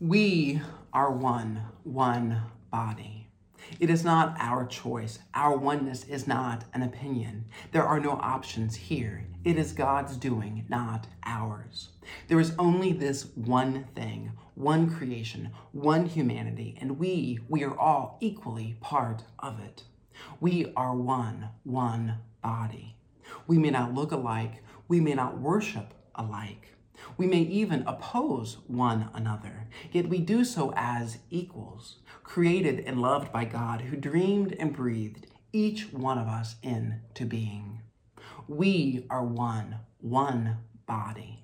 We are one, one body. It is not our choice. Our oneness is not an opinion. There are no options here. It is God's doing, not ours. There is only this one thing, one creation, one humanity, and we, we are all equally part of it. We are one, one body. We may not look alike, we may not worship alike. We may even oppose one another, yet we do so as equals, created and loved by God, who dreamed and breathed each one of us into being. We are one, one body.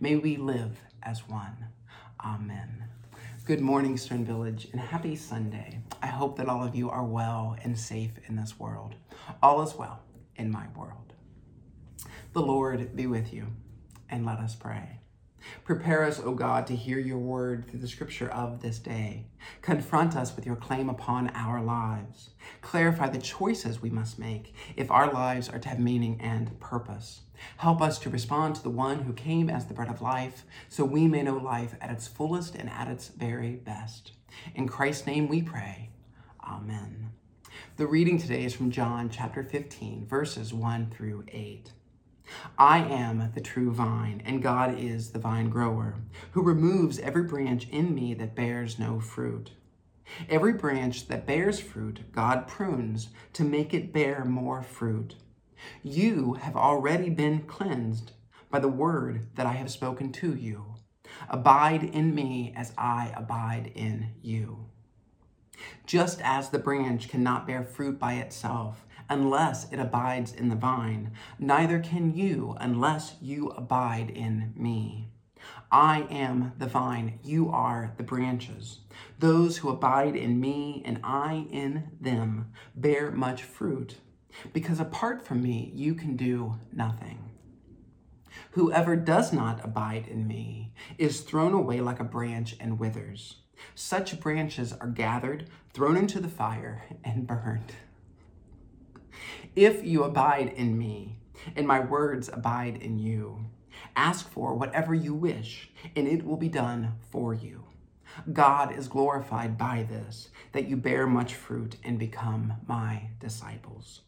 May we live as one. Amen. Good morning, Stern Village, and happy Sunday. I hope that all of you are well and safe in this world. All is well in my world. The Lord be with you, and let us pray. Prepare us, O God, to hear your word through the scripture of this day. Confront us with your claim upon our lives. Clarify the choices we must make if our lives are to have meaning and purpose. Help us to respond to the one who came as the bread of life, so we may know life at its fullest and at its very best. In Christ's name we pray. Amen. The reading today is from John chapter 15, verses 1 through 8. I am the true vine, and God is the vine grower, who removes every branch in me that bears no fruit. Every branch that bears fruit, God prunes to make it bear more fruit. You have already been cleansed by the word that I have spoken to you. Abide in me as I abide in you. Just as the branch cannot bear fruit by itself unless it abides in the vine, neither can you unless you abide in me. I am the vine, you are the branches. Those who abide in me and I in them bear much fruit, because apart from me you can do nothing. Whoever does not abide in me is thrown away like a branch and withers. Such branches are gathered, thrown into the fire, and burned. If you abide in me, and my words abide in you, ask for whatever you wish, and it will be done for you. God is glorified by this, that you bear much fruit and become my disciples.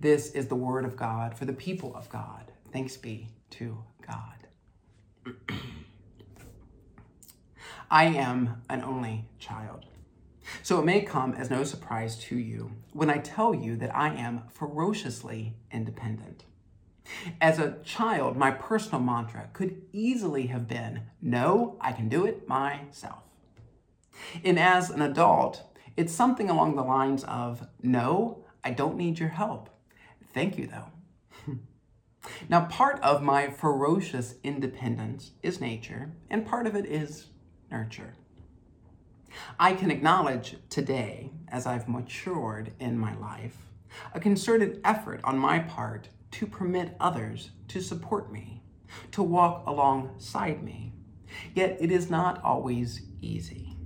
This is the word of God for the people of God. Thanks be to God. I am an only child. So it may come as no surprise to you when I tell you that I am ferociously independent. As a child, my personal mantra could easily have been, No, I can do it myself. And as an adult, it's something along the lines of, No, I don't need your help. Thank you, though. now, part of my ferocious independence is nature, and part of it is nurture. I can acknowledge today, as I've matured in my life, a concerted effort on my part to permit others to support me, to walk alongside me. Yet it is not always easy.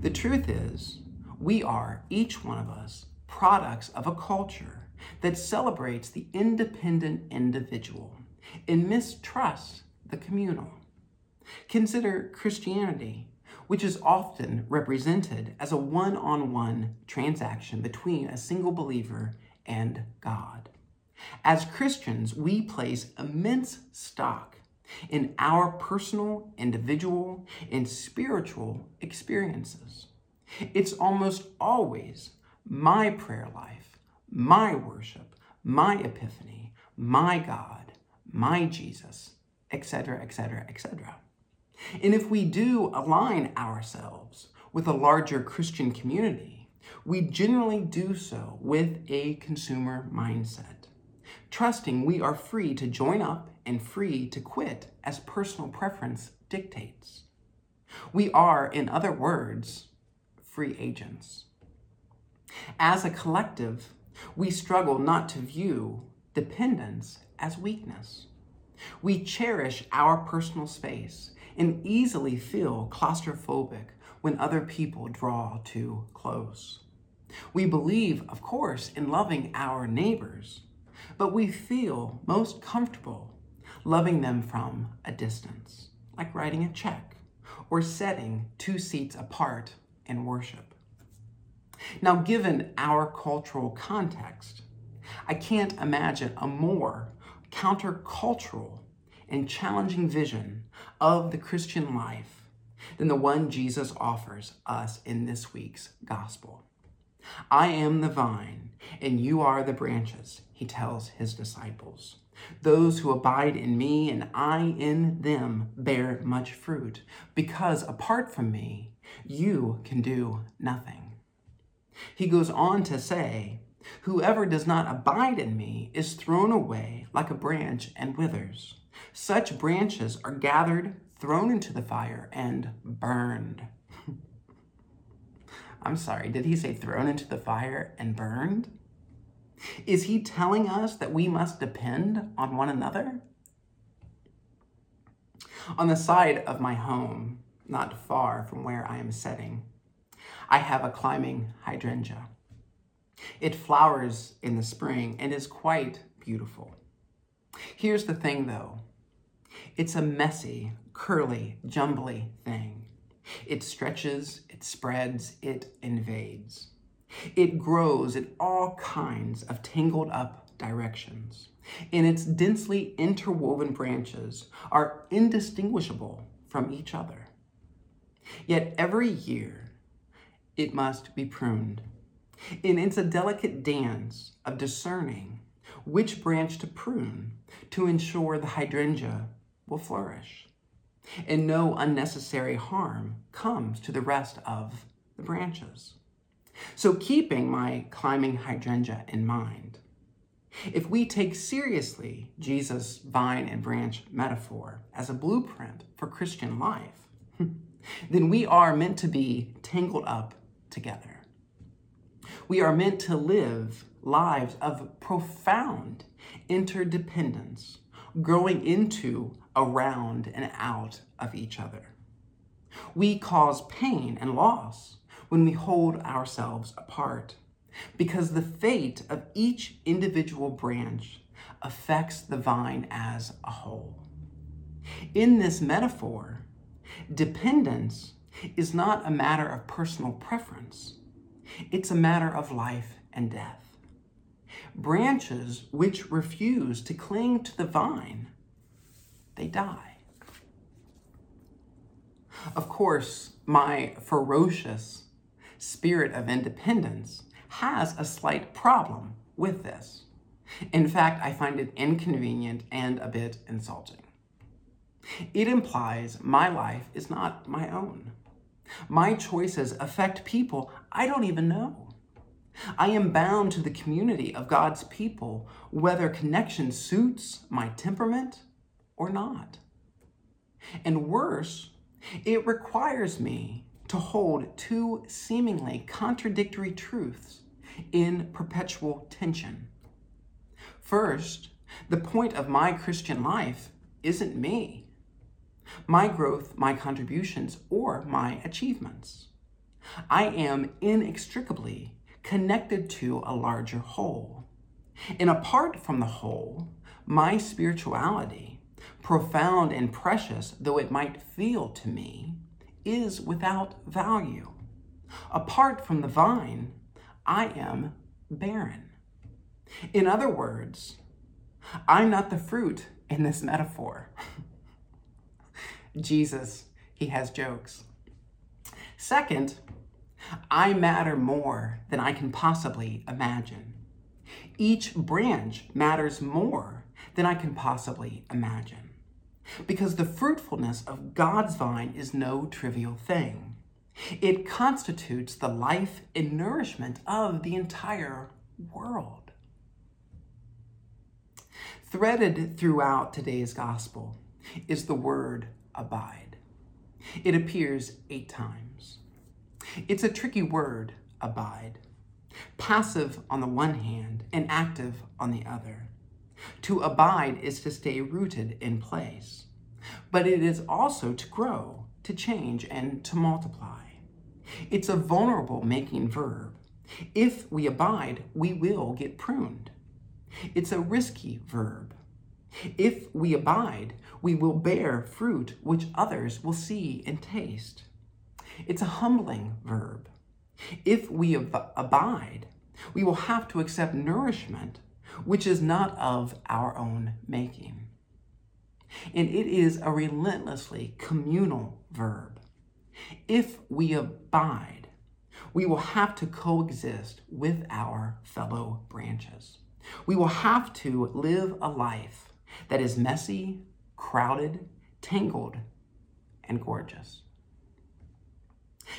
The truth is, we are, each one of us, products of a culture that celebrates the independent individual and mistrusts the communal. Consider Christianity which is often represented as a one on one transaction between a single believer and God. As Christians, we place immense stock in our personal, individual, and spiritual experiences. It's almost always my prayer life, my worship, my epiphany, my God, my Jesus, etc., etc., etc. And if we do align ourselves with a larger Christian community, we generally do so with a consumer mindset, trusting we are free to join up and free to quit as personal preference dictates. We are, in other words, free agents. As a collective, we struggle not to view dependence as weakness. We cherish our personal space and easily feel claustrophobic when other people draw too close. We believe, of course, in loving our neighbors, but we feel most comfortable loving them from a distance, like writing a check or setting two seats apart in worship. Now, given our cultural context, I can't imagine a more countercultural and challenging vision of the Christian life than the one Jesus offers us in this week's gospel. I am the vine, and you are the branches, he tells his disciples. Those who abide in me and I in them bear much fruit, because apart from me, you can do nothing. He goes on to say, Whoever does not abide in me is thrown away like a branch and withers. Such branches are gathered, thrown into the fire, and burned. I'm sorry, did he say thrown into the fire and burned? Is he telling us that we must depend on one another? On the side of my home, not far from where I am sitting, I have a climbing hydrangea. It flowers in the spring and is quite beautiful. Here's the thing though it's a messy, curly, jumbly thing. It stretches, it spreads, it invades. It grows in all kinds of tangled up directions, and its densely interwoven branches are indistinguishable from each other. Yet every year, it must be pruned. And it's a delicate dance of discerning which branch to prune to ensure the hydrangea will flourish. And no unnecessary harm comes to the rest of the branches. So, keeping my climbing hydrangea in mind, if we take seriously Jesus' vine and branch metaphor as a blueprint for Christian life, then we are meant to be tangled up together. We are meant to live lives of profound interdependence, growing into, around, and out of each other. We cause pain and loss when we hold ourselves apart, because the fate of each individual branch affects the vine as a whole. In this metaphor, dependence is not a matter of personal preference, it's a matter of life and death. Branches which refuse to cling to the vine, they die. Of course, my ferocious spirit of independence has a slight problem with this. In fact, I find it inconvenient and a bit insulting. It implies my life is not my own. My choices affect people I don't even know. I am bound to the community of God's people, whether connection suits my temperament or not. And worse, it requires me to hold two seemingly contradictory truths in perpetual tension. First, the point of my Christian life isn't me, my growth, my contributions, or my achievements. I am inextricably connected to a larger whole. And apart from the whole, my spirituality, profound and precious though it might feel to me, is without value. Apart from the vine, I am barren. In other words, I'm not the fruit in this metaphor. Jesus, he has jokes. Second, I matter more than I can possibly imagine. Each branch matters more than I can possibly imagine because the fruitfulness of God's vine is no trivial thing. It constitutes the life and nourishment of the entire world. Threaded throughout today's gospel is the word abide. It appears eight times. It's a tricky word, abide. Passive on the one hand and active on the other. To abide is to stay rooted in place, but it is also to grow, to change, and to multiply. It's a vulnerable making verb. If we abide, we will get pruned. It's a risky verb. If we abide, we will bear fruit which others will see and taste. It's a humbling verb. If we ab- abide, we will have to accept nourishment which is not of our own making. And it is a relentlessly communal verb. If we abide, we will have to coexist with our fellow branches. We will have to live a life that is messy, crowded, tangled, and gorgeous.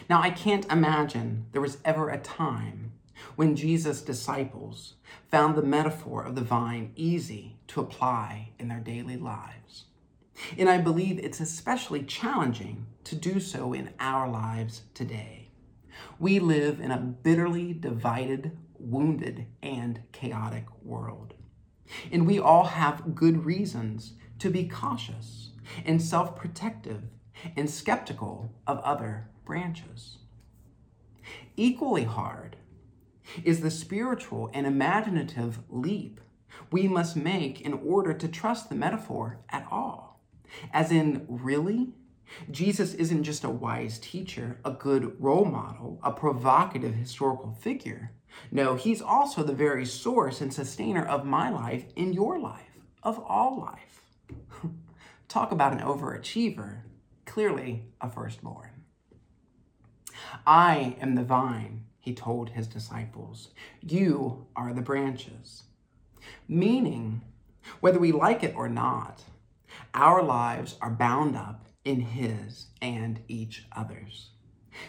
Now, I can't imagine there was ever a time when Jesus' disciples found the metaphor of the vine easy to apply in their daily lives. And I believe it's especially challenging to do so in our lives today. We live in a bitterly divided, wounded, and chaotic world. And we all have good reasons to be cautious and self protective and skeptical of other branches. Equally hard is the spiritual and imaginative leap we must make in order to trust the metaphor at all. As in, really? Jesus isn't just a wise teacher, a good role model, a provocative historical figure. No, he's also the very source and sustainer of my life in your life, of all life. Talk about an overachiever, clearly a firstborn. I am the vine, he told his disciples. You are the branches. Meaning, whether we like it or not, our lives are bound up in his and each other's.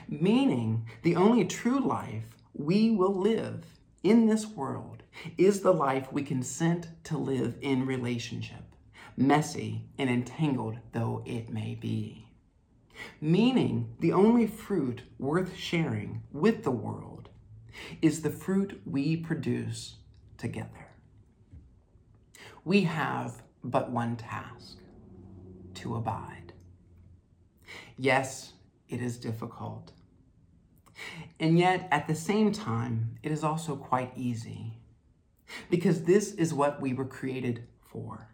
Meaning, the only true life we will live in this world is the life we consent to live in relationship, messy and entangled though it may be meaning the only fruit worth sharing with the world is the fruit we produce together. We have but one task to abide. Yes, it is difficult. And yet, at the same time, it is also quite easy because this is what we were created for.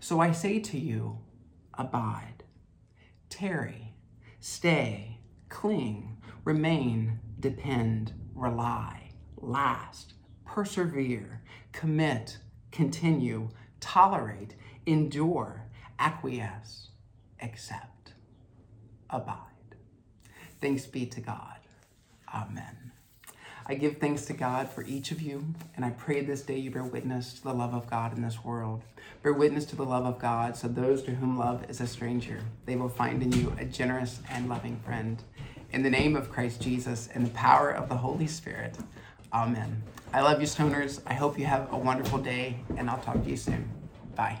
So I say to you, abide tarry, stay, cling, remain, depend, rely, last, persevere, commit, continue, tolerate, endure, acquiesce, accept, abide. Thanks be to God. Amen. I give thanks to God for each of you, and I pray this day you bear witness to the love of God in this world. Bear witness to the love of God, so those to whom love is a stranger, they will find in you a generous and loving friend. In the name of Christ Jesus and the power of the Holy Spirit, Amen. I love you, stoners. I hope you have a wonderful day, and I'll talk to you soon. Bye.